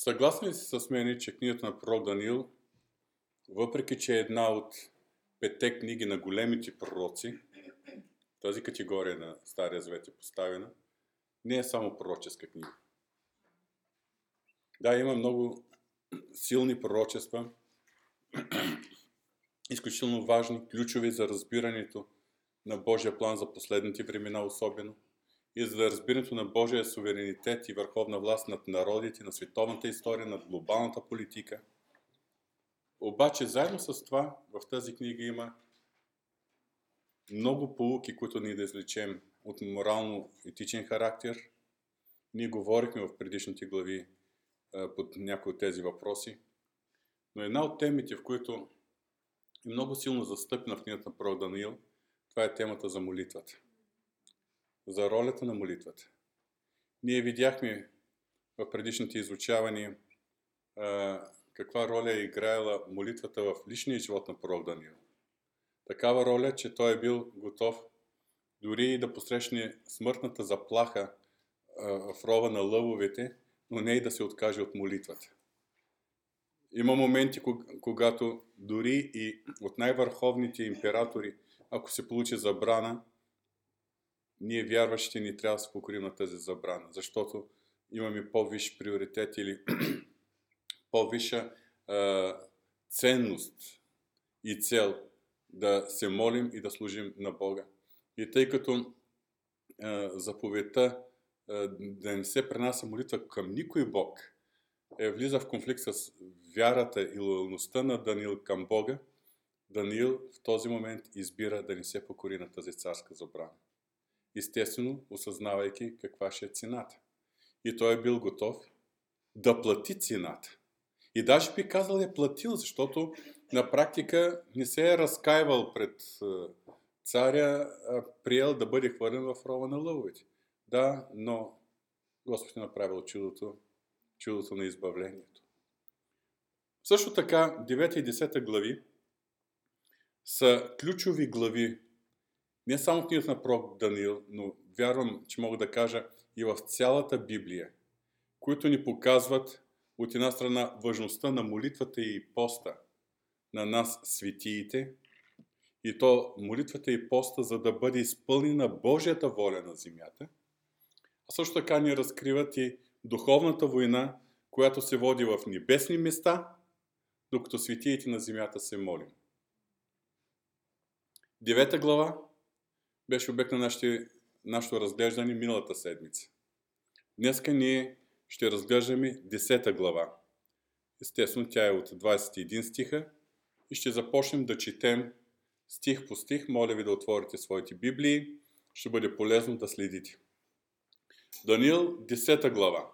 Съгласни си с мен, че книгата на пророк Даниил, въпреки че е една от петте книги на големите пророци, тази категория на Стария Завет е поставена, не е само пророческа книга. Да, има много силни пророчества, изключително важни, ключови за разбирането на Божия план за последните времена особено и за разбирането на Божия суверенитет и върховна власт над народите, на световната история, над глобалната политика. Обаче, заедно с това, в тази книга има много полуки, които ни да излечем от морално-етичен характер. Ние говорихме в предишните глави под някои от тези въпроси. Но една от темите, в които е много силно застъпна в книгата на Пророк Даниил, това е темата за молитвата. За ролята на молитвата. Ние видяхме в предишните изучавания каква роля е играела молитвата в личния живот на пророк Даниил. Такава роля, че той е бил готов дори и да посрещне смъртната заплаха в рова на лъвовете, но не и да се откаже от молитвата. Има моменти, когато дори и от най-върховните императори, ако се получи забрана, ние вярващите ни трябва да се покорим на тази забрана, защото имаме по-висш приоритет или по-висша ценност и цел да се молим и да служим на Бога. И тъй като заповедта да не се пренася молитва към никой Бог, е влиза в конфликт с вярата и лоялността на Даниил към Бога, Даниил в този момент избира да не се покори на тази царска забрана. Естествено, осъзнавайки каква ще е цената. И той е бил готов да плати цената. И даже би казал е платил, защото на практика не се е разкаивал пред царя, а приел да бъде хвърлен в рова на лъвовете. Да, но Господ е направил чудото, чудото на избавлението. Също така, 9 и 10 глави са ключови глави, не само в книгата на пророк Даниил, но вярвам, че мога да кажа и в цялата Библия, които ни показват от една страна важността на молитвата и поста на нас, светиите, и то молитвата и поста, за да бъде изпълнена Божията воля на земята – а също така ни разкриват и духовната война, която се води в небесни места, докато светиите на земята се молим. Девета глава беше обект на нашите, нашето разглеждане миналата седмица. Днеска ние ще разглеждаме десета глава. Естествено, тя е от 21 стиха и ще започнем да четем стих по стих. Моля ви да отворите своите библии. Ще бъде полезно да следите. Даниил, 10 глава.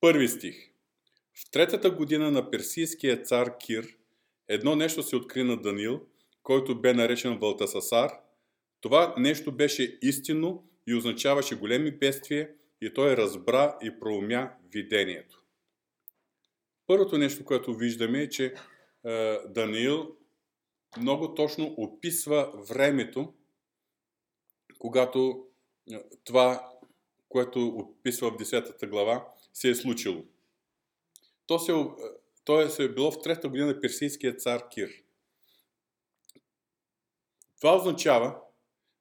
Първи стих. В третата година на персийския цар Кир, едно нещо се откри на Даниил, който бе наречен Валтасасар. Това нещо беше истинно и означаваше големи бедствия и той разбра и проумя видението. Първото нещо, което виждаме е, че е, Даниил много точно описва времето, когато е, това което описва в 10 глава, се е случило. То, се, то е, се е било в трета година на персийския цар Кир. Това означава,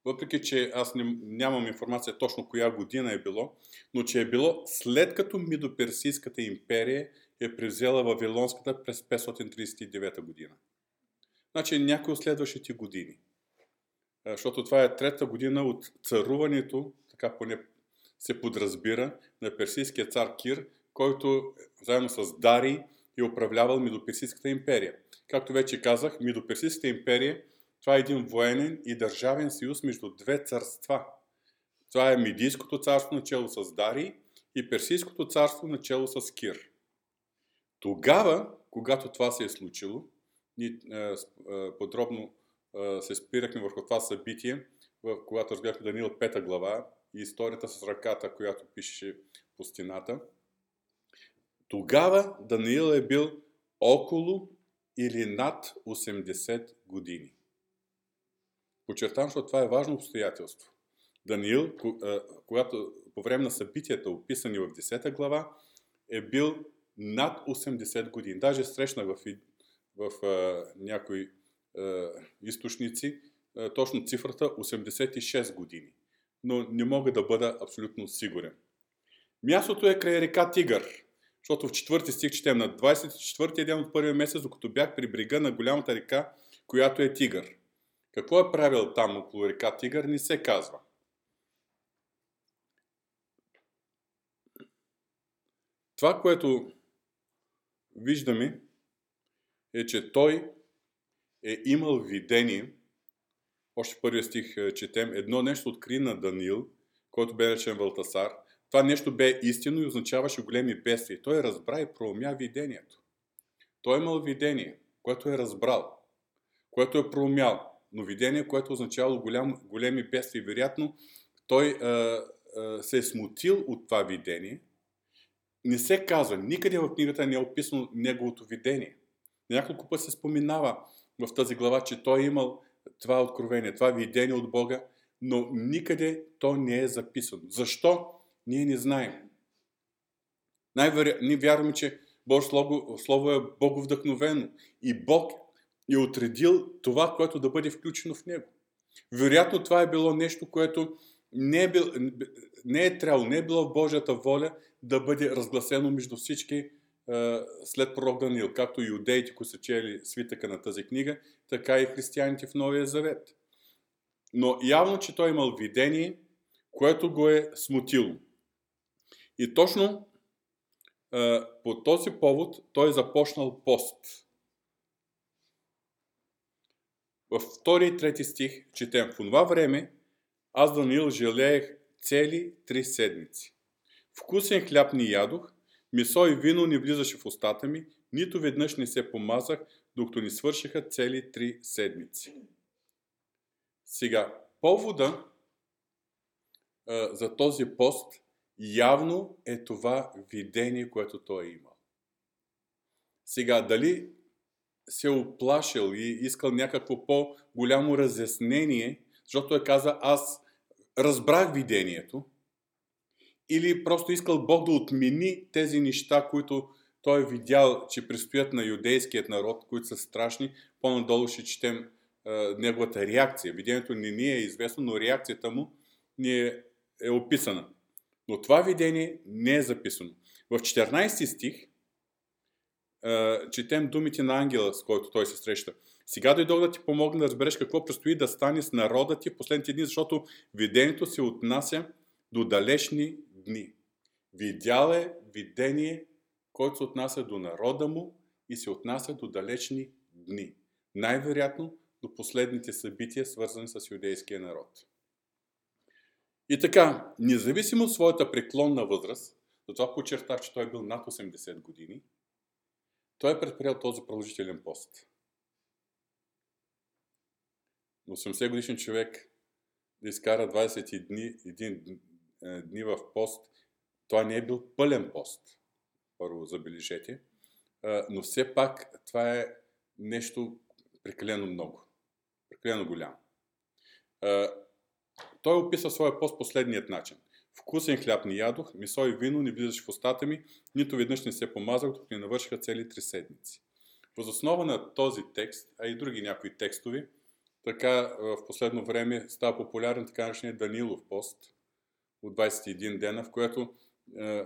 въпреки че аз не, нямам информация точно коя година е било, но че е било след като Мидоперсийската империя е превзела Вавилонската през 539 година. Значи някои от следващите години. Защото това е трета година от царуването, така поне се подразбира на персийския цар Кир, който заедно с Дарий е управлявал Мидоперсийската империя. Както вече казах, Мидоперсийската империя това е един военен и държавен съюз между две царства. Това е Мидийското царство начало с Дарий и Персийското царство начало с Кир. Тогава, когато това се е случило, ние е, подробно е, се спирахме върху това събитие, в, когато разгледахме Даниил 5 глава, и историята с ръката, която пише по стената. Тогава Даниил е бил около или над 80 години. Подчертавам, защото това е важно обстоятелство. Даниил, когато по време на събитията, описани в 10 глава, е бил над 80 години. Даже срещнах в, в, а, някои а, източници а, точно цифрата 86 години. Но не мога да бъда абсолютно сигурен. Мястото е край река Тигър, защото в четвърти стих четем на 24-ти ден от първия месец, докато бях при брега на голямата река, която е Тигър. Какво е правил там около река Тигър, не се казва. Това, което виждаме, е, че той е имал видение, още първия стих е, четем, едно нещо откри на Данил, който бе речен Валтасар. Това нещо бе истинно и означаваше големи бедствия. Той разбра и проумя видението. Той е имал видение, което е разбрал, което е проумял, но видение, което означавало голям, големи бедствия. Вероятно, той а, а, се е смутил от това видение не се казва, никъде в книгата не е описано неговото видение. Няколко пъти се споменава в тази глава, че той е имал това откровение, това видение от Бога, но никъде то не е записано. Защо? Ние не знаем. Най-вероятно, ние вярваме, че Божието слово, слово е боговдъхновено и Бог е отредил това, което да бъде включено в него. Вероятно това е било нещо, което не е, бил, не е трябвало, не е било в Божията воля да бъде разгласено между всички е, след пророк Даниил, както и юдеите, които са чели свитъка на тази книга, така и християните в Новия Завет. Но явно, че той е имал видение, което го е смутило. И точно е, по този повод той е започнал пост. Във втори и трети стих четем. В това време аз Даниил жалеех цели три седмици. Вкусен хляб ни ядох, месо и вино не влизаше в устата ми, нито веднъж не се помазах, докато ни свършиха цели три седмици. Сега, повода а, за този пост явно е това видение, което той е имал. Сега, дали се оплашил и искал някакво по-голямо разяснение, защото той каза, аз разбрах видението, или просто искал Бог да отмени тези неща, които той е видял, че предстоят на юдейският народ, които са страшни. По-надолу ще четем е, неговата реакция. Видението не ни е известно, но реакцията му ни е, е описана. Но това видение не е записано. В 14 стих четем думите на ангела, с който той се среща. Сега дойдох да ти помогна да разбереш какво предстои да стане с народа ти в последните дни, защото видението се отнася до далечни дни. Видял е видение, който се отнася до народа му и се отнася до далечни дни. Най-вероятно до последните събития, свързани с юдейския народ. И така, независимо от своята преклонна възраст, затова подчертах, че той е бил над 80 години, той е предприял този продължителен пост. 80 годишен човек да изкара 20 дни, един е, дни в пост, това не е бил пълен пост, първо забележете, е, но все пак това е нещо прекалено много, прекалено голямо. Е, той описа своя пост последният начин. Вкусен хляб ни ядох, месо и вино не влизаше в устата ми, нито веднъж не се помазах, докато не навършиха цели три седмици. основа на този текст, а и други някои текстови, така в последно време става популярен така наречения Данилов пост, от 21 дена, в което е,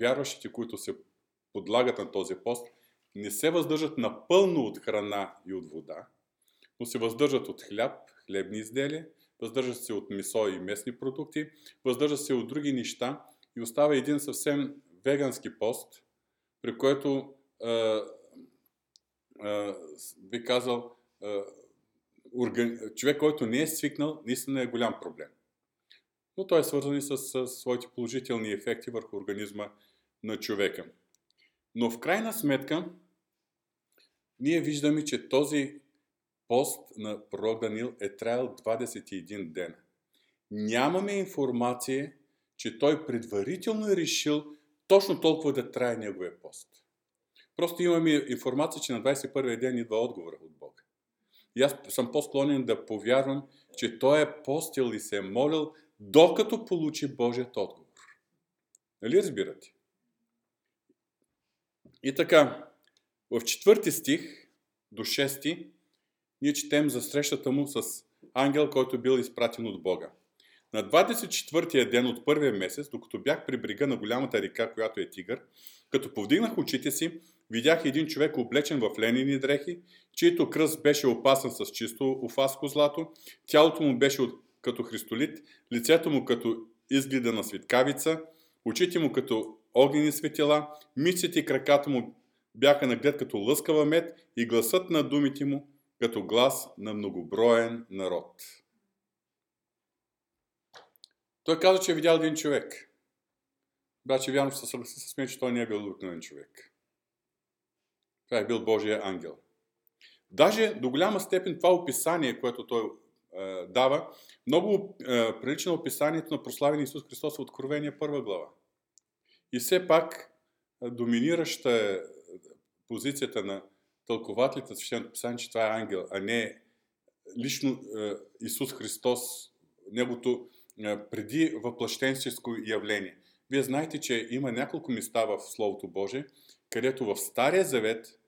вярващите, които се подлагат на този пост, не се въздържат напълно от храна и от вода, но се въздържат от хляб, хлебни изделия, въздържат се от месо и местни продукти, въздържат се от други неща и остава един съвсем вегански пост, при който е, е, би казал е, орган... човек, който не е свикнал, наистина е голям проблем но той е свързан и с, с своите положителни ефекти върху организма на човека. Но в крайна сметка, ние виждаме, че този пост на пророк Данил е траял 21 дена. Нямаме информация, че той предварително е решил точно толкова да трае неговия пост. Просто имаме информация, че на 21 ден идва отговора от Бога. И аз съм по-склонен да повярвам, че той е постил и се е молил докато получи Божият отговор. Нали разбирате? И така, в четвърти стих до шести, ние четем за срещата му с ангел, който бил изпратен от Бога. На 24-я ден от първия месец, докато бях при брега на голямата река, която е Тигър, като повдигнах очите си, видях един човек облечен в ленини дрехи, чието кръст беше опасан с чисто офаско злато, тялото му беше от, като христолит, лицето му като изгледа на светкавица, очите му като огнени светила, мисците и краката му бяха наглед като лъскава мед и гласът на думите му като глас на многоброен народ. Той каза, че е видял един човек. Обаче вярно се съгласи с мен, че той не е бил обикновен човек. Това е бил Божия ангел. Даже до голяма степен това описание, което той е, дава, много е, прилича на описанието на прославен Исус Христос в Откровение първа глава. И все пак е, доминираща е позицията на тълкователите на Свещеното писание, че това е ангел, а не лично е, Исус Христос, негото е, преди въплъщенческо явление. Вие знаете, че има няколко места в Словото Божие, където в Стария Завет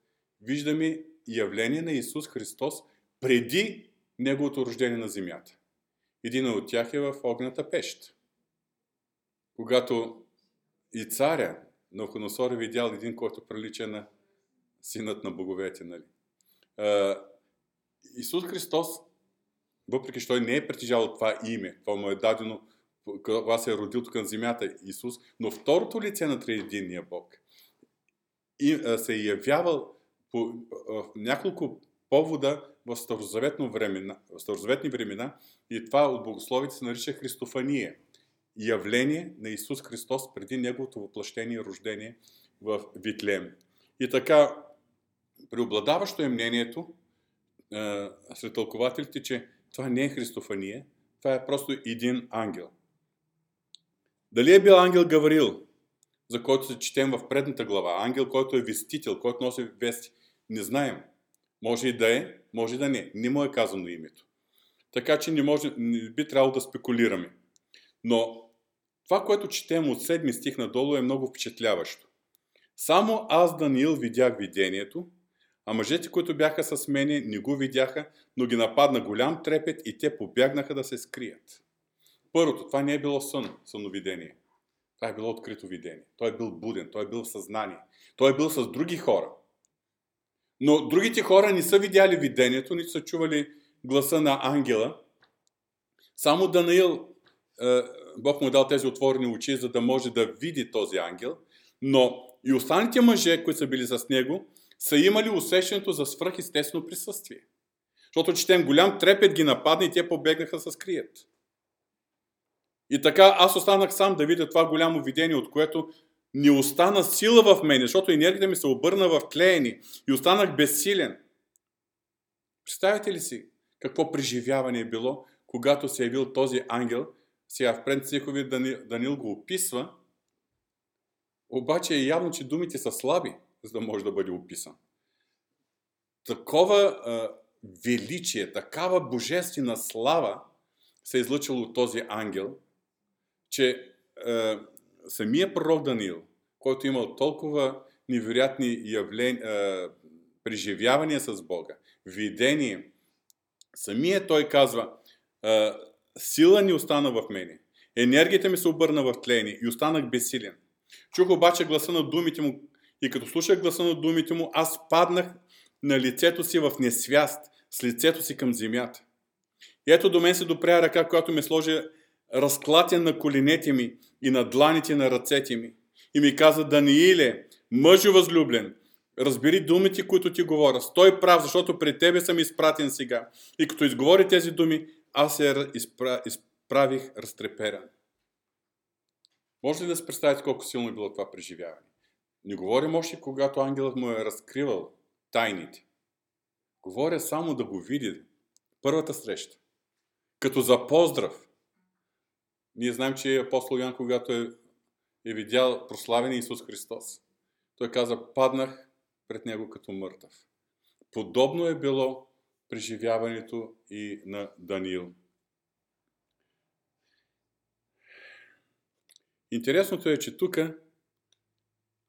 виждаме явление на Исус Христос преди Неговото рождение на земята. Един от тях е в огната пещ. Когато и царя на Хоносор е видял един, който прилича на синът на боговете. Нали? Исус Христос, въпреки че той не е притежавал това име, това му е дадено, когато се е родил тук на земята Исус, но второто лице на триединния Бог и, а, се е явявал по а, няколко повода в старозаветно времена, в старозаветни времена и това от богословите се нарича Христофания. Явление на Исус Христос преди Неговото въплъщение и рождение в Витлеем. И така, преобладаващо е мнението а, сред тълкователите, че това не е Христофания, това е просто един ангел. Дали е бил ангел Гаврил, за който се четем в предната глава, ангел, който е вестител, който носи вести, не знаем. Може и да е, може и да не. Не му е казано името. Така че не, може, не би трябвало да спекулираме. Но това, което четем от седми стих надолу е много впечатляващо. Само аз, Даниил, видях видението, а мъжете, които бяха с мене, не го видяха, но ги нападна голям трепет и те побягнаха да се скрият. Първото, това не е било сън, съновидение. Това е било открито видение. Той е бил буден, той е бил в съзнание. Той е бил с други хора. Но другите хора не са видяли видението, нито са чували гласа на ангела. Само Данаил, е, Бог му е дал тези отворени очи, за да може да види този ангел. Но и останалите мъже, които са били с него, са имали усещането за свръхестествено присъствие. Защото четем голям трепет ги нападна и те побегнаха с крият. И така аз останах сам да видя това голямо видение, от което не остана сила в мен, защото енергията ми се обърна в тлеени и останах безсилен. Представете ли си какво преживяване е било, когато се е явил този ангел? Сега в предцехови Данил, Данил го описва, обаче е явно, че думите са слаби, за да може да бъде описан. Такова а, величие, такава божествена слава се е излъчило от този ангел, че а, самия пророк Даниил, който имал толкова невероятни явления, а, преживявания с Бога, видение, самия той казва, а, сила ни остана в мене, енергията ми се обърна в тление и останах безсилен. Чух обаче гласа на думите му и като слушах гласа на думите му, аз паднах на лицето си в несвяст, с лицето си към земята. И ето до мен се допря ръка, която ме сложи разклатен на коленете ми и на дланите на ръцете ми. И ми каза, Данииле, мъжо възлюблен, разбери думите, които ти говоря. Стой прав, защото пред тебе съм изпратен сега. И като изговори тези думи, аз се изправих разтреперен. Може ли да се представите колко силно е било това преживяване? Не говорим още, когато ангелът му е разкривал тайните. Говоря само да го види. Първата среща. Като за поздрав. Ние знаем, че апостол Ян, когато е, е видял прославен Исус Христос, той каза, паднах пред него като мъртъв. Подобно е било преживяването и на Даниил. Интересното е, че тук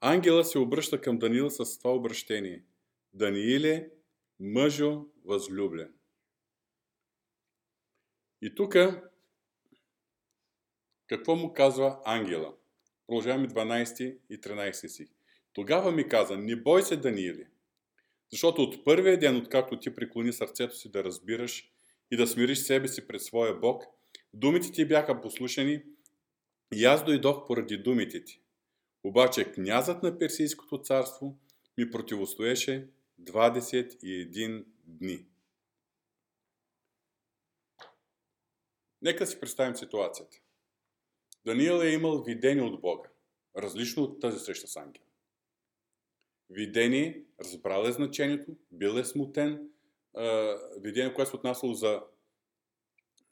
ангела се обръща към Даниил с това обращение. Данииле, мъжо възлюблен. И тук какво му казва ангела? Продължаваме 12 и 13 си. Тогава ми каза, не бой се, Данииле, защото от първия ден, откакто ти преклони сърцето си да разбираш и да смириш себе си пред своя Бог, думите ти бяха послушани и аз дойдох поради думите ти. Обаче князът на Персийското царство ми противостоеше 21 дни. Нека си представим ситуацията. Даниил е имал видение от Бога, различно от тази среща с ангел. Видение, разбрал е значението, бил е смутен, видение, което се отнасяло за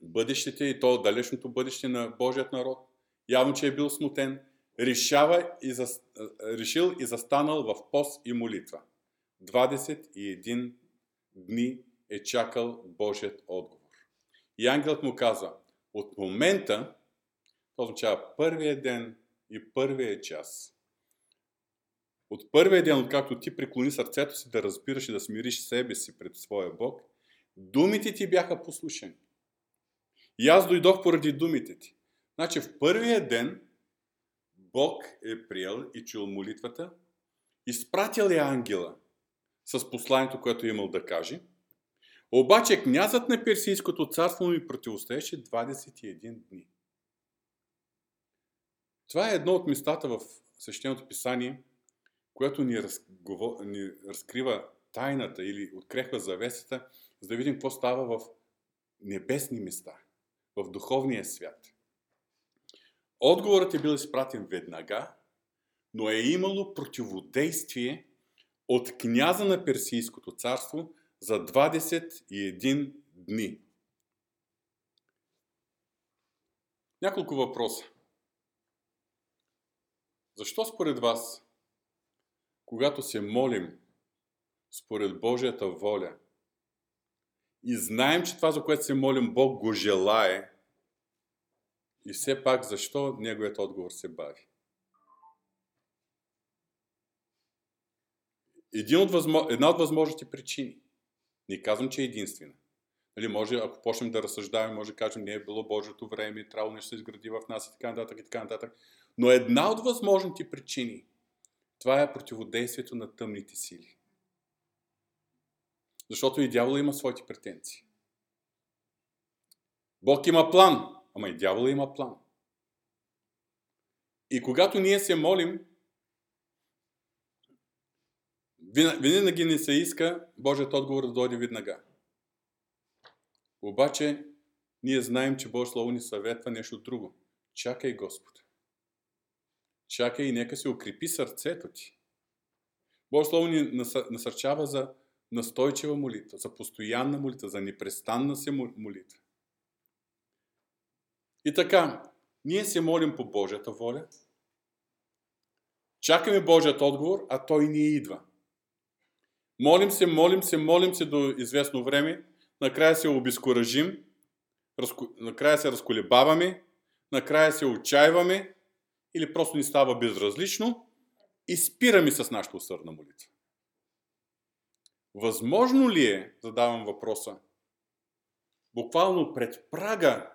бъдещите и то далечното бъдеще на Божият народ. Явно, че е бил смутен. Решава и за, решил и застанал в пост и молитва. 21 дни е чакал Божият отговор. И ангелът му каза, от момента, това означава първия ден и първия час, от първия ден, откакто ти преклони сърцето си да разбираш и да смириш себе си пред своя Бог, думите ти бяха послушани. И аз дойдох поради думите ти. Значи в първия ден Бог е приел и чул молитвата, изпратил е ангела с посланието, което е имал да каже. Обаче князът на Персийското царство ми противостоеше 21 дни. Това е едно от местата в Свещеното писание, което ни, разговор... ни разкрива тайната или открехва завесата, за да видим какво става в небесни места, в духовния свят. Отговорът е бил изпратен веднага, но е имало противодействие от княза на Персийското царство за 21 дни. Няколко въпроса. Защо според вас, когато се молим според Божията воля и знаем, че това, за което се молим, Бог го желае, и все пак защо неговият отговор се бави? Един от възмо... Една от възможните причини. Не казвам, че е единствена. Нали, може, ако почнем да разсъждаваме, може да кажем, не е било Божието време, трябва нещо се изгради в нас и така нататък и така нататък. Но една от възможните причини, това е противодействието на тъмните сили. Защото и дявола има своите претенции. Бог има план, ама и дявола има план. И когато ние се молим, винаги не се иска Божият отговор да дойде веднага. Обаче, ние знаем, че Божието Слово ни съветва нещо друго. Чакай Господ. Чакай и нека се укрепи сърцето ти. Божието Слово ни насърчава за настойчива молитва, за постоянна молитва, за непрестанна се молитва. И така, ние се молим по Божията воля, чакаме Божият отговор, а той ни идва. Молим се, молим се, молим се до известно време, накрая се обезкуражим, накрая се разколебаваме, накрая се отчаиваме или просто ни става безразлично и спираме с нашата усърдна молитва. Възможно ли е, задавам въпроса, буквално пред прага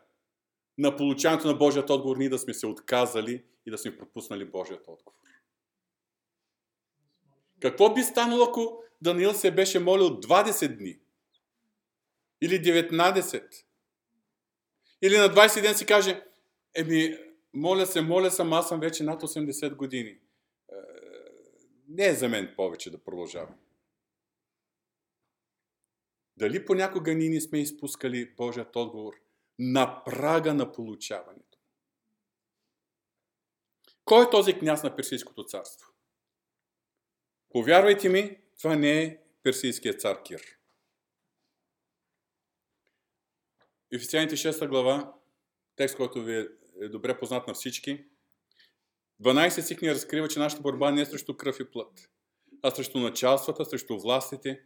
на получаването на Божият отговор ние да сме се отказали и да сме пропуснали Божият отговор? Какво би станало, ако Даниил се беше молил 20 дни? Или 19? Или на 20 ден си каже, еми, моля се, моля съм, аз съм вече над 80 години. Е, не е за мен повече да продължавам. Дали понякога ние не сме изпускали Божият отговор на прага на получаването? Кой е този княз на Персийското царство? Повярвайте ми, това не е персийският цар Кир. Ефесяните 6 глава, текст, който ви е добре познат на всички, 12 стих ни разкрива, че нашата борба не е срещу кръв и плът, а срещу началствата, срещу властите,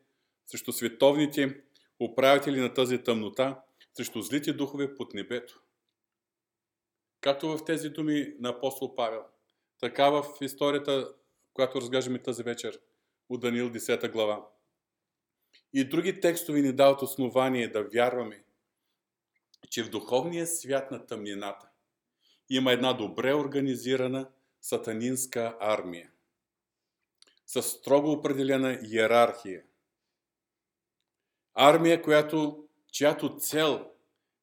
срещу световните управители на тази тъмнота, срещу злите духове под небето. Както в тези думи на апостол Павел, така в историята която разглеждаме тази вечер от Даниил 10 глава. И други текстове ни дават основание да вярваме, че в духовния свят на тъмнината има една добре организирана сатанинска армия с строго определена иерархия. Армия, която, чиято цел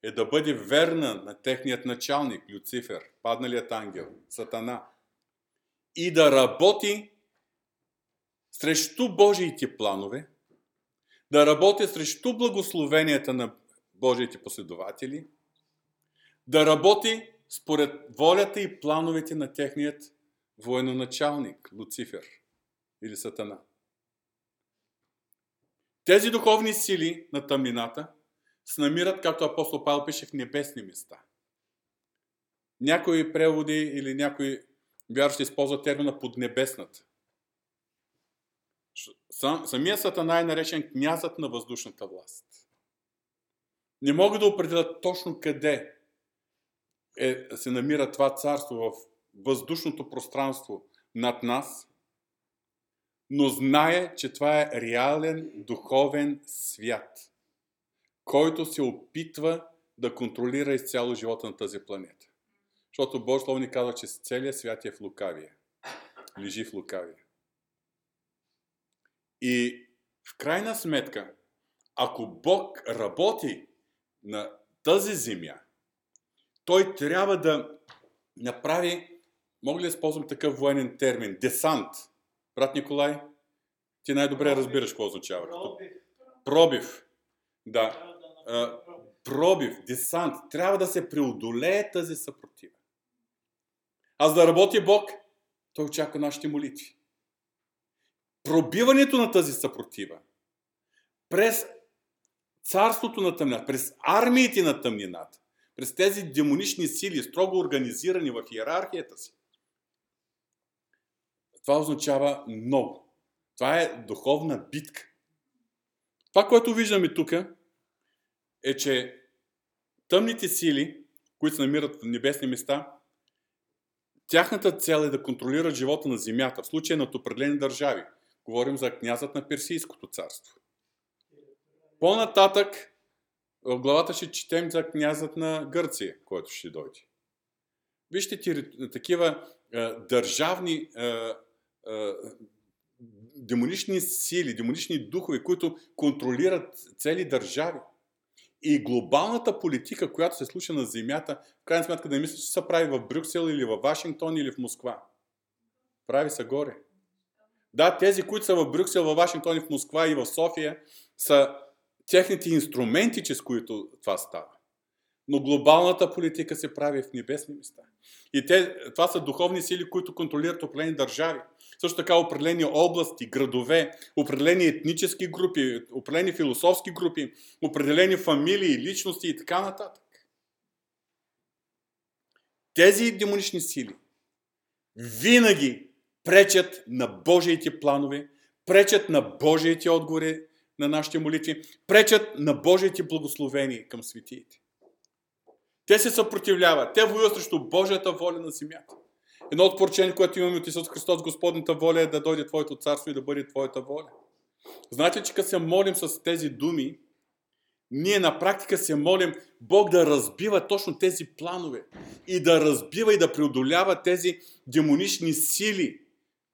е да бъде верна на техният началник, Люцифер, падналият ангел, Сатана, и да работи срещу Божиите планове, да работи срещу благословенията на Божиите последователи, да работи според волята и плановете на техният военоначалник, Луцифер или Сатана. Тези духовни сили на тъмнината се намират, както апостол Павел пише, в небесни места. Някои преводи или някои вярващи използват термина поднебесната. Самия Сатана е наречен князът на въздушната власт. Не мога да определят точно къде е, се намира това царство в въздушното пространство над нас, но знае, че това е реален духовен свят, който се опитва да контролира изцяло живота на тази планета. Защото Божие Слово ни казва, че целият свят е в лукавие. Лежи в лукавие. И в крайна сметка, ако Бог работи на тази земя, той трябва да направи, мога ли да използвам такъв военен термин, десант. Брат Николай, ти най-добре разбираш какво означава. Пробив. Пробив. Да. Пробив, десант. Трябва да се преодолее тази съпротива. Аз да работи Бог, той очаква нашите молитви. Пробиването на тази съпротива през царството на тъмнината, през армиите на тъмнината, през тези демонични сили, строго организирани в иерархията си, това означава много. Това е духовна битка. Това, което виждаме тук, е, че тъмните сили, които се намират в небесни места, тяхната цел е да контролират живота на земята, в случая на определени държави. Говорим за князът на Персийското царство. По-нататък в главата ще четем за князът на Гърция, който ще дойде. Вижте ти, такива е, държавни е, е, демонични сили, демонични духове, които контролират цели държави. И глобалната политика, която се случва на земята, в крайна сметка да не мисля, че се прави в Брюксел или в Вашингтон или в Москва. Прави се горе. Да, тези, които са в Брюксел, в Вашингтон и в Москва и в София, са техните инструменти, чрез които това става. Но глобалната политика се прави в небесни места. И те, това са духовни сили, които контролират определени държави. Също така определени области, градове, определени етнически групи, определени философски групи, определени фамилии, личности и така нататък. Тези демонични сили винаги пречат на Божиите планове, пречат на Божиите отговори на нашите молитви, пречат на Божиите благословения към светиите. Те се съпротивляват, те воюват срещу Божията воля на земята. Едно от поручение, което имаме от Исус Христос, Господната воля е да дойде Твоето царство и да бъде Твоята воля. Знаете, че като се молим с тези думи, ние на практика се молим Бог да разбива точно тези планове и да разбива и да преодолява тези демонични сили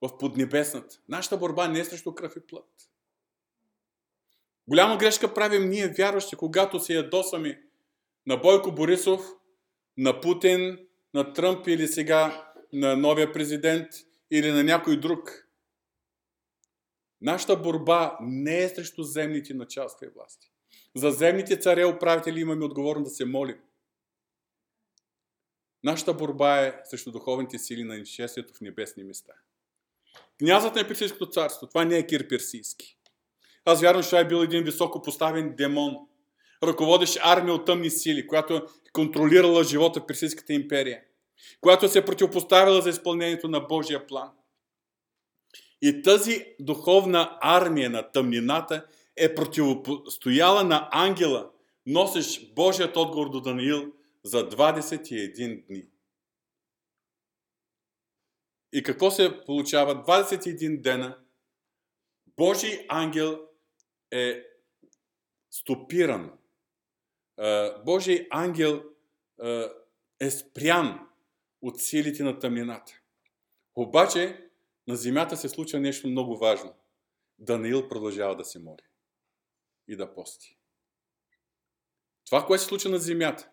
в поднебесната. Нашата борба не е срещу кръв и плът. Голяма грешка правим ние, вярващи, когато се ядосваме на Бойко Борисов, на Путин, на Тръмп или сега на новия президент или на някой друг. Нашата борба не е срещу земните началства и власти. За земните царе управители имаме отговорно да се молим. Нашата борба е срещу духовните сили на нечестието в небесни места. Князът на Персийското царство, това не е Кир Персийски. Аз вярвам, че това е бил един високо поставен демон, ръководещ армия от тъмни сили, която е контролирала живота в Персийската империя, която се е противопоставила за изпълнението на Божия план. И тази духовна армия на тъмнината е противостояла на ангела, носещ Божият отговор до Даниил за 21 дни. И какво се получава? 21 дена Божий ангел е стопиран. Божий ангел е спрян от силите на тъмнината. Обаче на земята се случва нещо много важно. Даниил продължава да се моли и да пости. Това, което се случва на земята,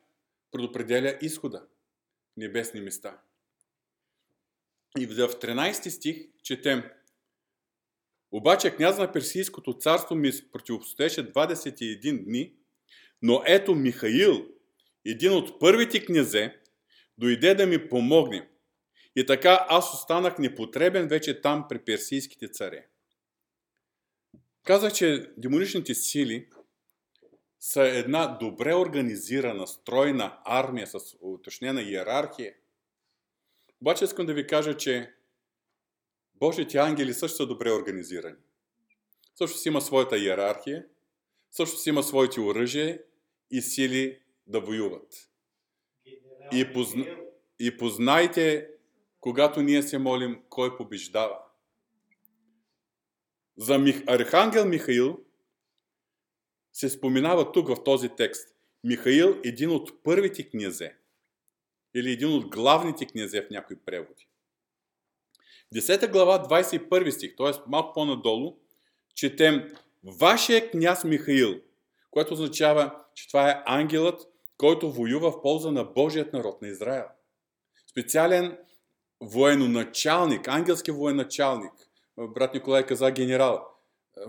предопределя изхода в небесни места. И в 13 стих четем Обаче княз на Персийското царство ми противостоеше 21 дни, но ето Михаил, един от първите князе, дойде да ми помогне. И така аз останах непотребен вече там при персийските царе. Казах, че демоничните сили са една добре организирана, стройна армия с уточнена иерархия. Обаче искам да ви кажа, че Божите ангели също са добре организирани. Също си има своята иерархия, също си има своите оръжия и сили да воюват. И, позна... и познайте, когато ние се молим, кой побеждава. За Мих... Архангел Михаил се споменава тук в този текст. Михаил един от първите князе. Или един от главните князе в някои преводи. 10 глава, 21 стих, т.е. малко по-надолу, четем Вашия княз Михаил, което означава, че това е ангелът, който воюва в полза на Божият народ на Израел. Специален военачалник, ангелски военачалник. Брат Николай каза генерал.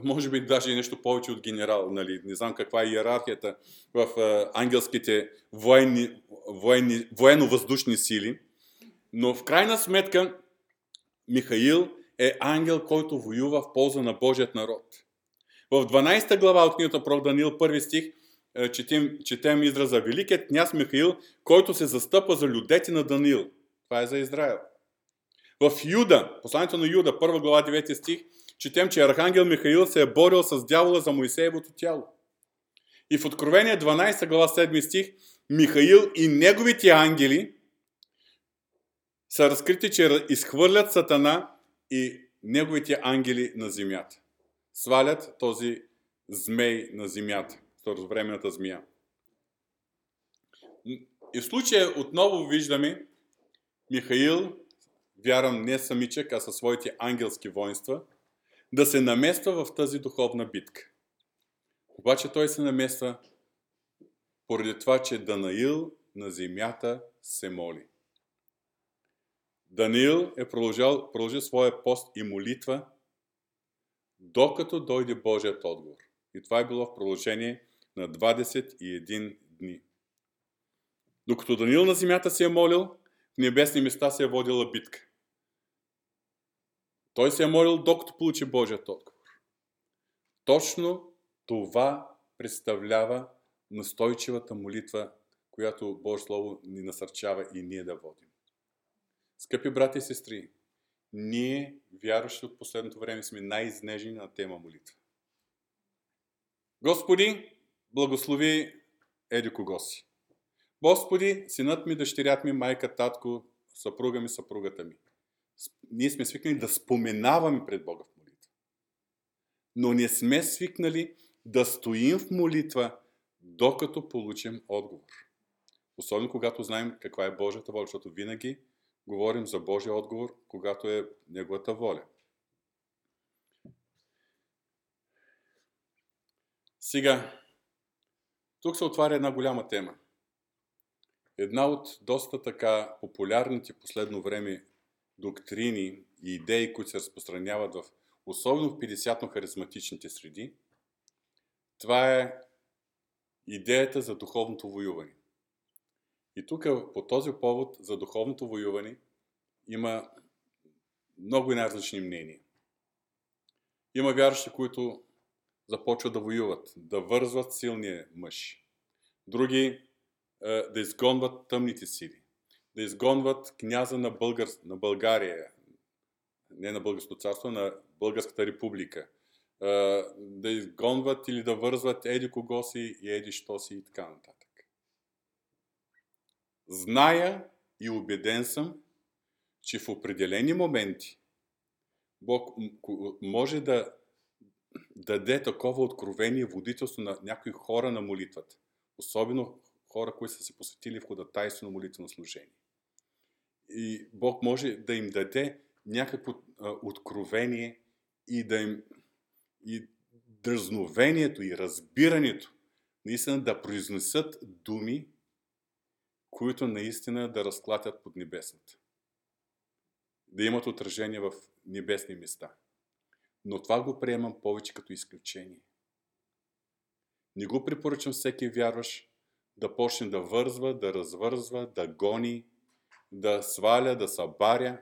Може би даже и нещо повече от генерал. Нали? Не знам каква е иерархията в ангелските военни, военни, военно-въздушни сили. Но в крайна сметка Михаил е ангел, който воюва в полза на Божият народ. В 12 глава от книгата Пророк Даниил, първи стих, е, четем, четем израза Великият княз Михаил, който се застъпа за людете на Даниил. Това е за Израел. В Юда, посланието на Юда, първа глава, 9 стих, четем, че Архангел Михаил се е борил с дявола за Моисеевото тяло. И в Откровение 12 глава 7 стих, Михаил и неговите ангели са разкрити, че изхвърлят Сатана и неговите ангели на земята. Свалят този змей на земята, второвременната змия. И в случая отново виждаме Михаил, вярвам не самичък, а със своите ангелски воинства, да се намества в тази духовна битка. Обаче той се намества поради това, че Данаил на земята се моли. Даниил е продължил, продължил своя пост и молитва, докато дойде Божият отговор. И това е било в продължение на 21 дни. Докато Даниил на земята се е молил, в небесни места се е водила битка. Той се е молил, докато получи Божият отговор. Точно това представлява настойчивата молитва, която Божие Слово ни насърчава и ние да водим. Скъпи брати и сестри, ние, вярващи от последното време, сме най-изнежени на тема молитва. Господи, благослови еди кого си. Господи, синът ми, дъщерят ми, майка, татко, съпруга ми, съпругата ми. Ние сме свикнали да споменаваме пред Бога в молитва. Но не сме свикнали да стоим в молитва, докато получим отговор. Особено когато знаем каква е Божията воля, защото винаги говорим за Божия отговор, когато е Неговата воля. Сега, тук се отваря една голяма тема. Една от доста така популярните последно време доктрини и идеи, които се разпространяват в особено в 50-харизматичните среди, това е идеята за духовното воюване. И тук по този повод за духовното воюване има много и най-различни мнения. Има вярващи, които започват да воюват, да вързват силния мъж. Други е, да изгонват тъмните сили, да изгонват княза на, Българ, на България, не на Българското царство, на Българската република, е, да изгонват или да вързват еди кого си и еди що си и така нататък. Зная и убеден съм, че в определени моменти Бог може да даде такова откровение водителство на някои хора на молитвата. Особено хора, които са се посветили в ходатайство на молитвено служение. И Бог може да им даде някакво а, откровение и да им и дразновението и разбирането наистина да произнесат думи, които наистина да разклатят под небесната. Да имат отражение в небесни места. Но това го приемам повече като изключение. Не го препоръчам всеки вярваш да почне да вързва, да развързва, да гони, да сваля, да събаря.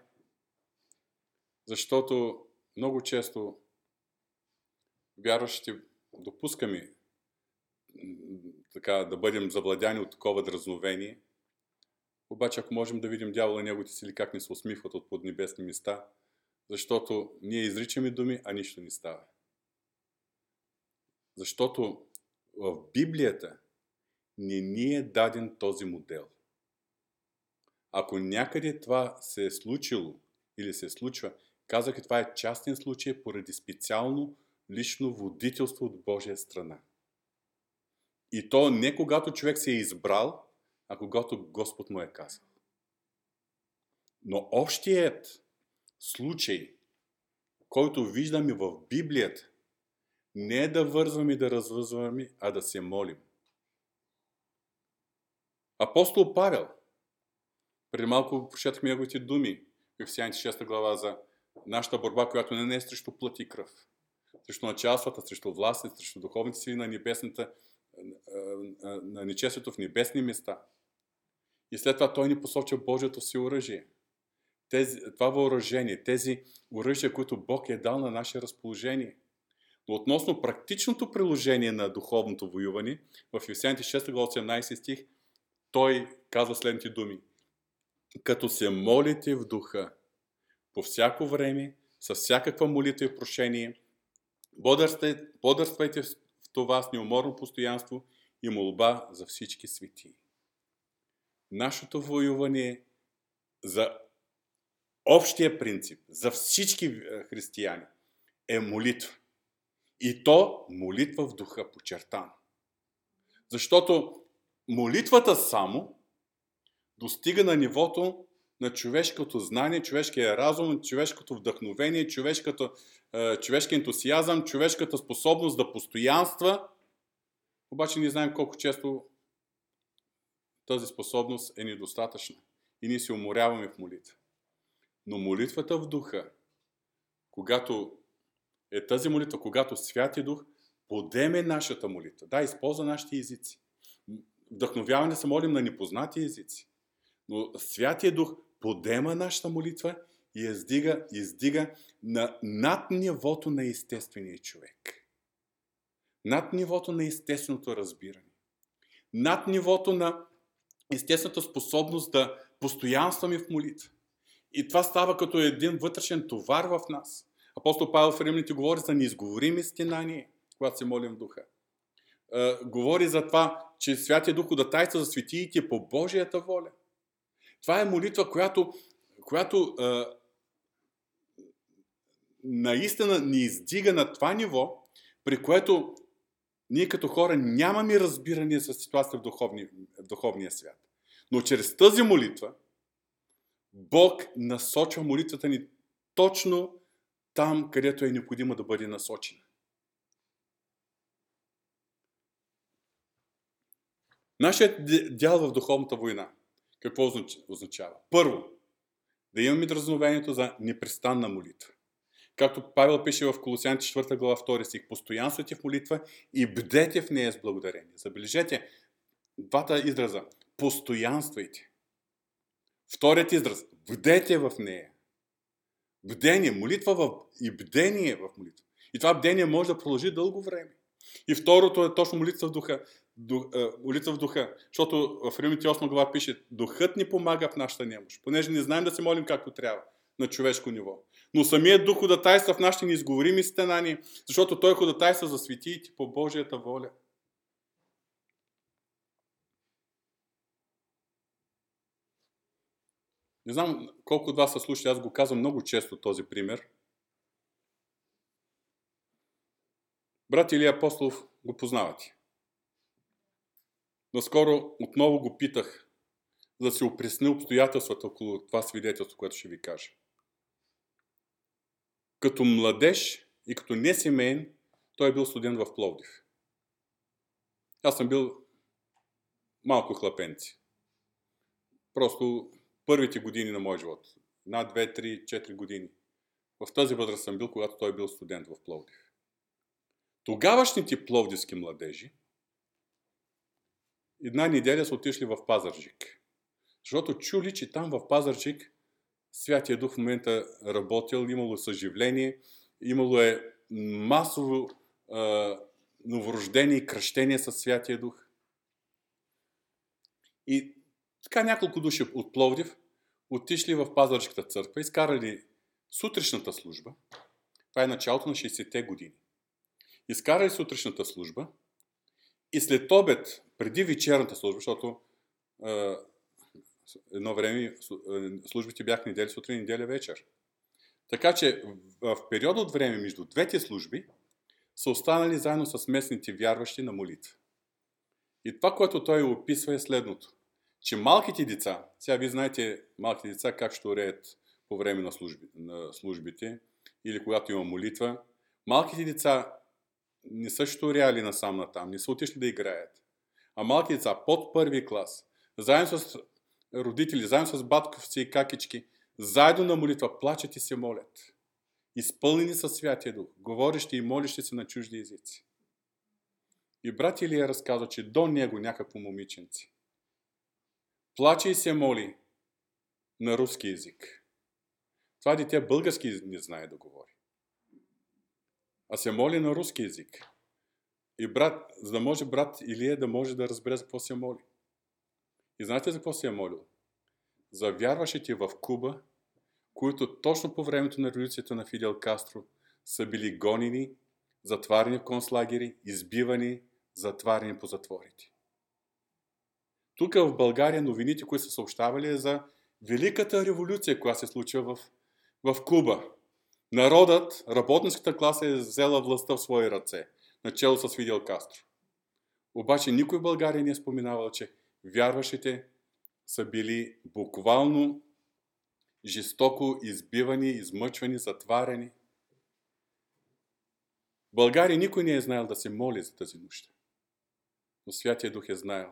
Защото много често вярващите допускаме така, да бъдем завладяни от такова дразновение. Обаче, ако можем да видим дявола и неговите сили как ни се усмихват от поднебесни места, защото ние изричаме думи, а нищо не става. Защото в Библията не ни е даден този модел. Ако някъде това се е случило или се случва, казах, това е частен случай поради специално лично водителство от Божия страна. И то не когато човек се е избрал, а когато Господ му е казал. Но общият случай, който виждаме в Библията, не е да вързваме и да развързваме, а да се молим. Апостол Павел, преди малко прочетахме неговите думи в Ефесяните 6 глава за нашата борба, която не е срещу плът и кръв, срещу началствата, срещу властни, срещу духовните сили на небесната, на нечестието в небесни места. И след това той ни посочва Божието си оръжие. Тези, това въоръжение, тези оръжия, които Бог е дал на наше разположение. Но относно практичното приложение на духовното воюване, в Ефесяните 6 глава 18 стих, той казва следните думи. Като се молите в духа, по всяко време, с всякаква молитва и прошение, бодърствайте в това с неуморно постоянство и молба за всички свети. Нашето воюване за общия принцип, за всички е, християни е молитва. И то молитва в духа, подчертано. Защото молитвата само достига на нивото на човешкото знание, човешкия разум, човешкото вдъхновение, човешкото, е, човешкия ентусиазъм, човешката способност да постоянства. Обаче ние знаем колко често тази способност е недостатъчна и ние се уморяваме в молитва. Но молитвата в духа, когато е тази молитва, когато Святи Дух подеме нашата молитва. Да, използва нашите езици. Вдъхновяване се молим на непознати езици. Но Святия Дух подема нашата молитва и я издига, издига на, над нивото на естествения човек. Над нивото на естественото разбиране. Над нивото на естествената способност да постоянстваме в молитва. И това става като един вътрешен товар в нас. Апостол Павел в Римляните говори за неизговорими стенания, когато се молим в духа. Е, говори за това, че Святия Дух удатайства за светиите по Божията воля. Това е молитва, която, която е, наистина ни издига на това ниво, при което ние като хора нямаме разбиране за ситуация в, духовни, в духовния свят. Но чрез тази молитва, Бог насочва молитвата ни точно там, където е необходимо да бъде насочена. Нашият дял в духовната война какво означава? Първо, да имаме дразновението за непрестанна молитва. Както Павел пише в Колосян 4 глава 2 стих, постоянствайте в молитва и бдете в нея с благодарение. Забележете двата израза. Постоянствайте. Вторият израз. Бдете в нея. Бдение, молитва в... и бдение в молитва. И това бдение може да продължи дълго време. И второто е точно молитва в духа. Дух, е, молитва в духа. Защото в Римите 8 глава пише, духът ни помага в нашата немощ, понеже не знаем да се молим както трябва на човешко ниво. Но самият дух ходатайства в нашите неизговорими стенани, защото той ходатайства за светиите по Божията воля. Не знам колко от вас са слушали, аз го казвам много често този пример. Брат Илия Апостолов го познавате. Наскоро отново го питах, да се опресни обстоятелствата около това свидетелство, което ще ви кажа. Като младеж и като несемейен, той е бил студент в Пловдив. Аз съм бил малко хлапенци. Просто първите години на моя живот. Над 2, 3, 4 години. В тази възраст съм бил, когато той е бил студент в Пловдив. Тогавашните пловдивски младежи една неделя са отишли в Пазарджик. Защото чули, че там в Пазарджик Святия Дух в момента работил, имало съживление, имало е масово а, новорождение и кръщение с Святия Дух. И така няколко души от Пловдив отишли в Пазарчката църква, изкарали сутрешната служба. Това е началото на 60-те години. Изкарали сутрешната служба и след обед, преди вечерната служба, защото е, едно време службите бяха неделя сутрин, неделя вечер. Така че в период от време между двете служби са останали заедно с местните вярващи на молитва. И това, което той описва е следното – че малките деца, сега вие знаете малките деца как ще уреят по време на, служби, на службите или когато има молитва, малките деца не са шторяли насам на там, не са отишли да играят. А малки деца под първи клас, заедно с родители, заедно с батковци и какички, заедно на молитва плачат и се молят. Изпълнени със Святия Дух, говорещи и молещи се на чужди езици. И брат Илия разказва, че до него някакво момиченце Плаче и се моли на руски язик. Това дете български не знае да говори. А се моли на руски язик. И брат, за да може брат Илия да може да разбере за какво се моли. И знаете за какво се е молил? За вярващите в Куба, които точно по времето на революцията на Фидел Кастро са били гонени, затварени в концлагери, избивани, затварени по затворите. Тук в България новините, които са съобщавали е за Великата революция, която се случва в, в Куба. Народът, работническата класа е взела властта в свои ръце, начало с Фидел Кастро. Обаче никой в България не е споменавал, че вярващите са били буквално жестоко избивани, измъчвани, затварени. В България никой не е знаел да се моли за тази нужда. Но Святия Дух е знаел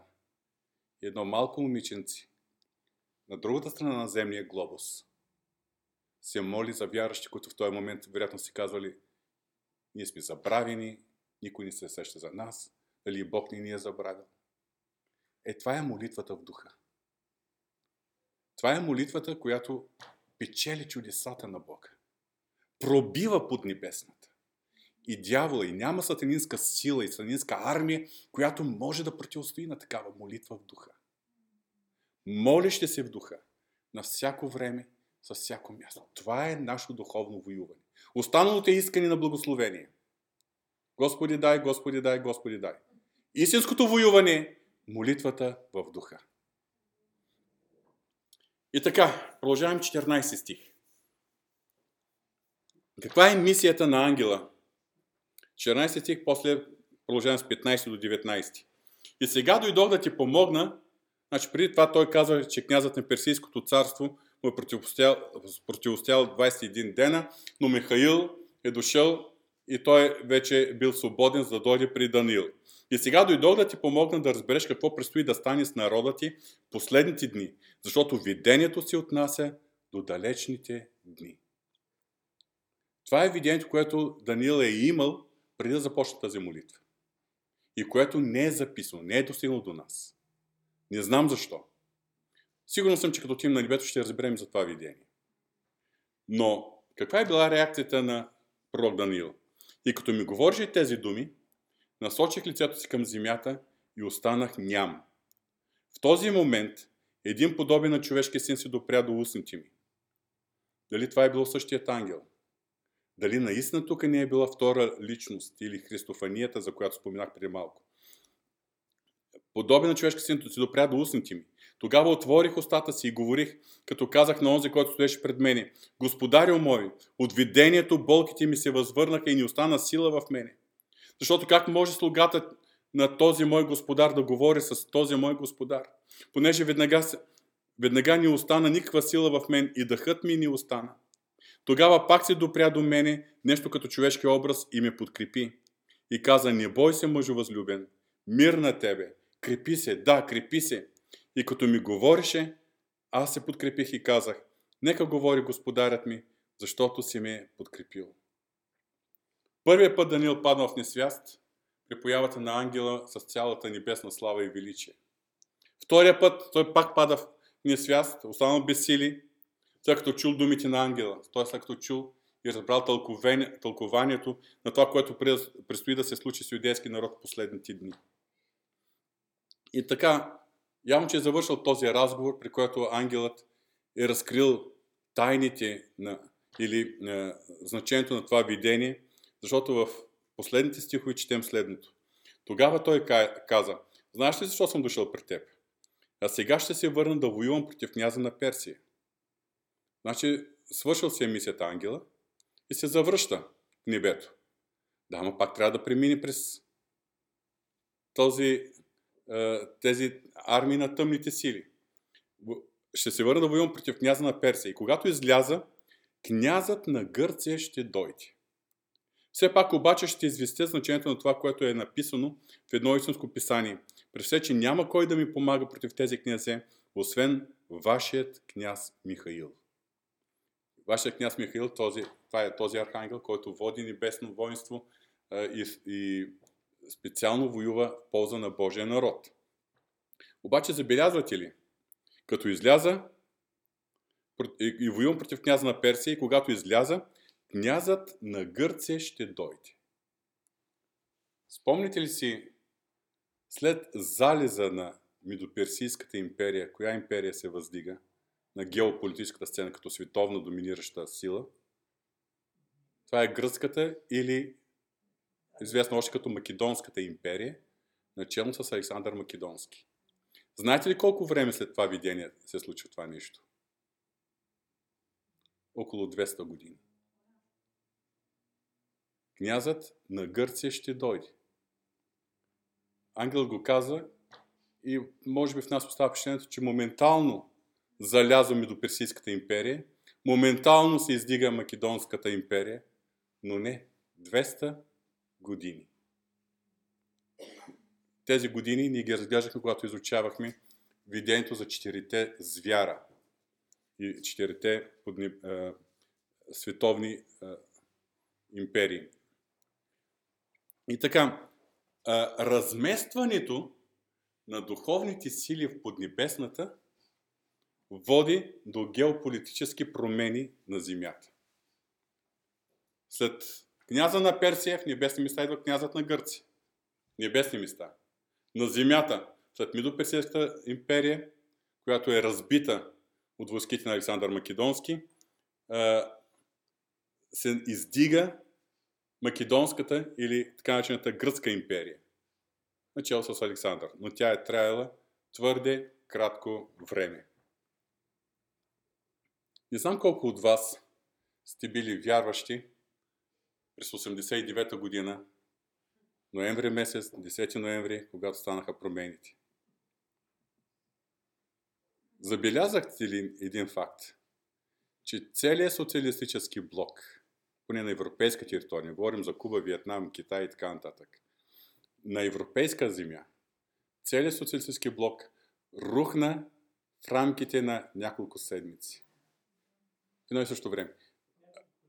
едно малко момиченце на другата страна на земния глобус се моли за вярващи, които в този момент вероятно си казвали ние сме забравени, никой не се сеща за нас, дали Бог не ни е забравил. Е, това е молитвата в духа. Това е молитвата, която печели чудесата на Бога. Пробива под небесната и дявола, и няма сатанинска сила и сатанинска армия, която може да противостои на такава молитва в духа. Молище се в духа на всяко време, с всяко място. Това е нашето духовно воюване. Останалото е искане на благословение. Господи дай, Господи дай, Господи дай. Истинското воюване молитвата в духа. И така, продължавам 14 стих. Каква е мисията на ангела 14 стих, после продължавам с 15 до 19. И сега дойдох да ти помогна, значи преди това той казва, че князът на Персийското царство му е противостоял, противостоял 21 дена, но Михаил е дошъл и той вече е бил свободен, за да дойде при Даниил. И сега дойдох да ти помогна да разбереш какво предстои да стане с народа ти последните дни, защото видението си отнася до далечните дни. Това е видението, което Даниил е имал преди да започне тази молитва. И което не е записано, не е достигнало до нас. Не знам защо. Сигурно съм, че като отидем на небето ще разберем за това видение. Но каква е била реакцията на пророк Даниил? И като ми говореше тези думи, насочих лицето си към земята и останах ням. В този момент един подобен на човешкия син се допря до устните ми. Дали това е било същият ангел? Дали наистина тук не е била втора личност или христофанията, за която споменах преди малко. Подобен на човешка син се допря до устните ми. Тогава отворих устата си и говорих, като казах на онзи, който стоеше пред мене. Господарю мой, от видението болките ми се възвърнаха и не остана сила в мене. Защото как може слугата на този мой господар да говори с този мой господар? Понеже веднага, веднага ни остана никаква сила в мен и дъхът ми ни остана. Тогава пак се допря до мене нещо като човешки образ и ме подкрепи. И каза, не бой се, мъжо възлюбен, мир на тебе, крепи се, да, крепи се. И като ми говореше, аз се подкрепих и казах, нека говори господарят ми, защото си ме подкрепил. Първият път Даниил падна в несвяст при появата на ангела с цялата небесна слава и величие. Втория път той пак пада в несвяст, останал без сили, след като чул думите на ангела, т.е. след като чул и разбрал тълкованието на това, което предстои да се случи с юдейски народ в последните дни. И така, явно, че е завършил този разговор, при който ангелът е разкрил тайните на, или на, значението на това видение, защото в последните стихове четем следното. Тогава той каза, знаеш ли защо съм дошъл при теб? А сега ще се върна да воювам против княза на Персия. Значи, свършил си е мисията ангела и се завръща в небето. Да, но пак трябва да премине през този, тези армии на тъмните сили. Ще се върна да воювам против княза на Персия. И когато изляза, князът на Гърция ще дойде. Все пак обаче ще известя значението на това, което е написано в едно истинско писание. При все, че няма кой да ми помага против тези князе, освен вашият княз Михаил. Вашият княз Михаил, този, това е този архангел, който води небесно воинство и, и специално воюва в полза на Божия народ. Обаче забелязвате ли, като изляза и воювам против княза на Персия и когато изляза, князът на Гърция ще дойде. Спомните ли си, след залеза на Мидоперсийската империя, коя империя се въздига на геополитическата сцена като световна доминираща сила? Това е гръцката или известна още като Македонската империя, начално с Александър Македонски. Знаете ли колко време след това видение се случва това нещо? Около 200 години князът на Гърция ще дойде. Ангел го каза и може би в нас остава впечатлението, че моментално залязваме до Персийската империя, моментално се издига Македонската империя, но не, 200 години. Тези години ние ги разглеждахме, когато изучавахме видението за четирите звяра и четирите подни, е, световни е, империи. И така, а, разместването на духовните сили в поднебесната води до геополитически промени на земята. След княза на Персия в небесни места идва князът на Гърция. Небесни места. На земята, след Мидоперсийската империя, която е разбита от войските на Александър Македонски, се издига Македонската или така начината Гръцка империя, начало с Александър, но тя е траяла твърде кратко време. Не знам колко от вас сте били вярващи през 89-та година, ноември месец, 10 ноември, когато станаха промените. Забелязахте ли един факт, че целият социалистически блок – поне на европейска територия, говорим за Куба, Виетнам, Китай и така нататък, на европейска земя, целият социалистически блок рухна в рамките на няколко седмици. В едно и също време.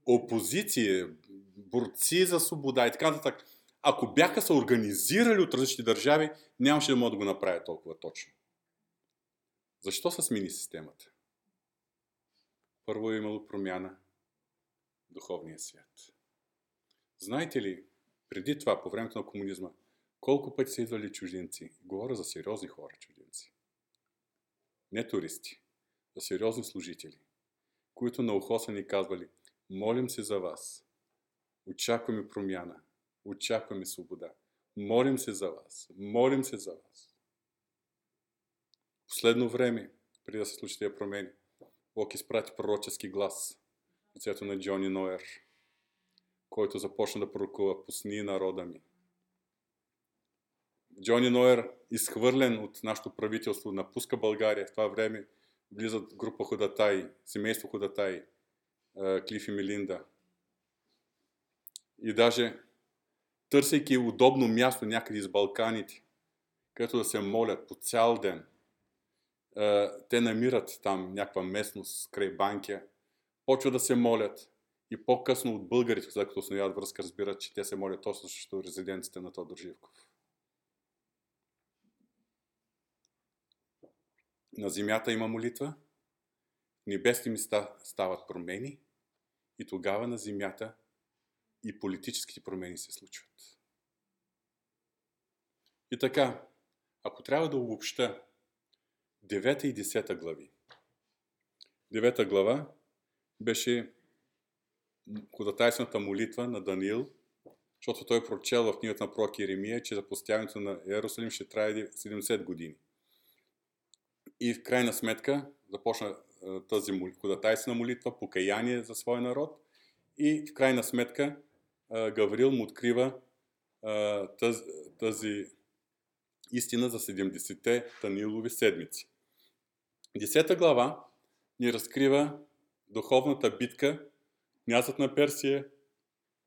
Опозиция, борци за свобода и така нататък, ако бяха се организирали от различни държави, нямаше да могат да го направят толкова точно. Защо се смени системата? Първо е имало промяна духовния свят. Знаете ли, преди това, по времето на комунизма, колко пъти са идвали чужденци? Говоря за сериозни хора чужденци. Не туристи, а сериозни служители, които на ухо са ни казвали, молим се за вас, очакваме промяна, очакваме свобода, молим се за вас, молим се за вас. последно време, преди да се случи тези промени, Бог изпрати пророчески глас в лицето на Джони Ноер, който започна да пророкува пусни народа ми. Джони Ноер, изхвърлен от нашето правителство, напуска България. В това време влизат група ходатай, семейство ходатай, Клиф и Мелинда. И даже търсейки удобно място някъде из Балканите, където да се молят по цял ден, те намират там някаква местност край Банкия, почват да се молят и по-късно от българите, след като основяват връзка, разбират, че те се молят точно срещу резиденците на Тодор Живков. На земята има молитва, небесни места стават промени и тогава на земята и политическите промени се случват. И така, ако трябва да обобща 9 и 10 глави. 9 глава беше ходатайствената молитва на Даниил, защото той прочел в книгата на пророк Еремия, че запостяването на Иерусалим ще трае 70 години. И в крайна сметка започна тази ходатайствена молитва, покаяние за своя народ и в крайна сметка Гаврил му открива тази, тази истина за 70-те Танилови седмици. Десета глава ни разкрива духовната битка, князът на Персия,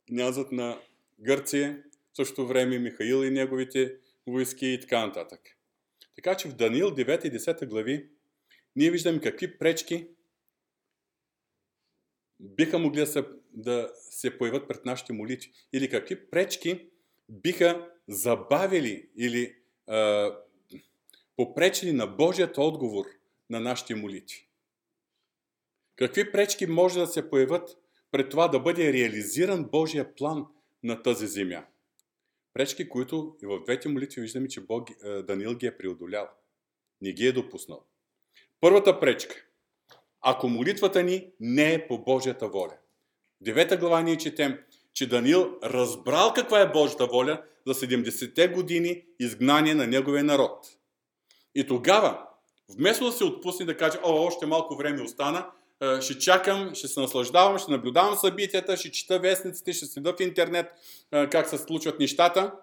князът на Гърция, в същото време Михаил и неговите войски и така нататък. Така че в Даниил 9 и 10 глави ние виждаме какви пречки биха могли да се, да се появят пред нашите молитви или какви пречки биха забавили или а, попречили на Божият отговор на нашите молитви. Какви пречки може да се появят пред това да бъде реализиран Божия план на тази земя? Пречки, които и в двете молитви виждаме, че Бог, е, Даниил ги е преодолял. Не ги е допуснал. Първата пречка. Ако молитвата ни не е по Божията воля. Девета глава ние четем, че Даниил разбрал каква е Божията воля за 70-те години изгнание на неговия народ. И тогава Вместо да се отпусне да каже, о, още малко време остана, ще чакам, ще се наслаждавам, ще наблюдавам събитията, ще чета вестниците, ще следа в интернет как се случват нещата,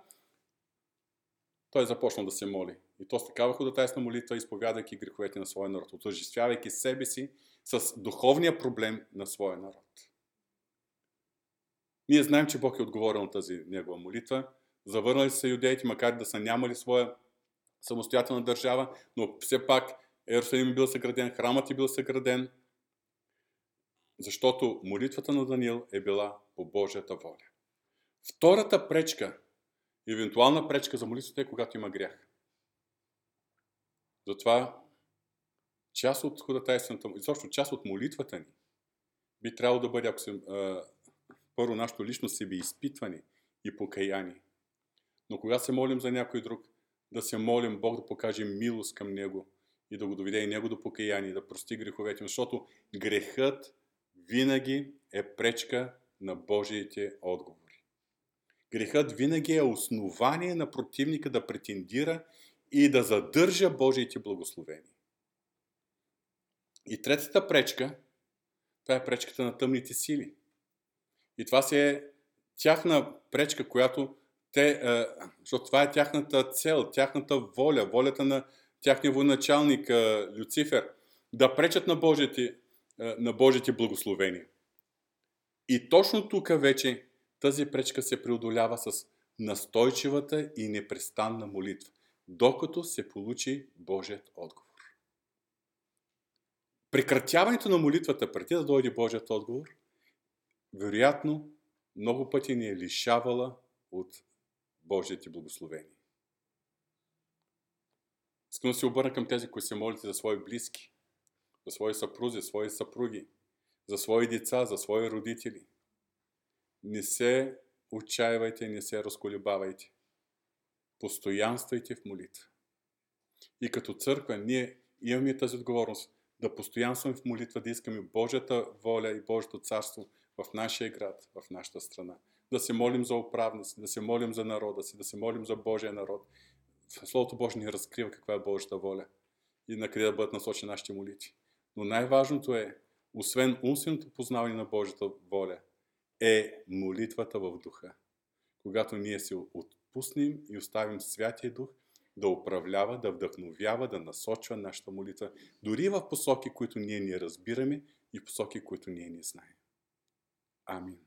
той е започнал да се моли. И то с такава ходатайна молитва, изповядайки греховете на своя народ, отъждествявайки себе си с духовния проблем на своя народ. Ние знаем, че Бог е отговорил на тази негова молитва. Завърнали се юдеите, макар да са нямали своя самостоятелна държава, но все пак Иерусалим е бил съграден, храмът е бил съграден, защото молитвата на Даниил е била по Божията воля. Втората пречка, евентуална пречка за молитвата е когато има грях. Затова част от ходатайствената, изобщо част от молитвата ни би трябвало да бъде, ако се, първо нашето лично себе изпитване и покаяние. Но когато се молим за някой друг, да се молим Бог да покаже милост към Него и да го доведе и Него до покаяние, да прости греховете, защото грехът винаги е пречка на Божиите отговори. Грехът винаги е основание на противника да претендира и да задържа Божиите благословения. И третата пречка, това е пречката на тъмните сили. И това си е тяхна пречка, която те, е, защото това е тяхната цел, тяхната воля, волята на тяхния военачалник е, Люцифер, да пречат на Божите, е, на Божите благословения. И точно тук вече тази пречка се преодолява с настойчивата и непрестанна молитва, докато се получи Божият отговор. Прекратяването на молитвата преди да дойде Божият отговор, вероятно, много пъти ни е лишавала от Божиите благословения. Искам да се обърна към тези, които се молите за свои близки, за свои съпрузи, свои съпруги, за свои деца, за свои родители. Не се отчаивайте, не се разколебавайте. Постоянствайте в молитва. И като църква ние имаме тази отговорност да постоянстваме в молитва, да искаме Божията воля и Божието царство в нашия град, в нашата страна да се молим за управници, да се молим за народа си, да се молим за Божия народ. Словото Божие ни разкрива каква е Божията воля. и на къде да бъдат насочени нашите молитви. Но най-важното е, освен умственото познаване на Божията воля, е молитвата в духа. Когато ние се отпуснем и оставим Святия Дух да управлява, да вдъхновява, да насочва нашата молитва, дори в посоки, които ние не разбираме и в посоки, които ние не знаем. Амин.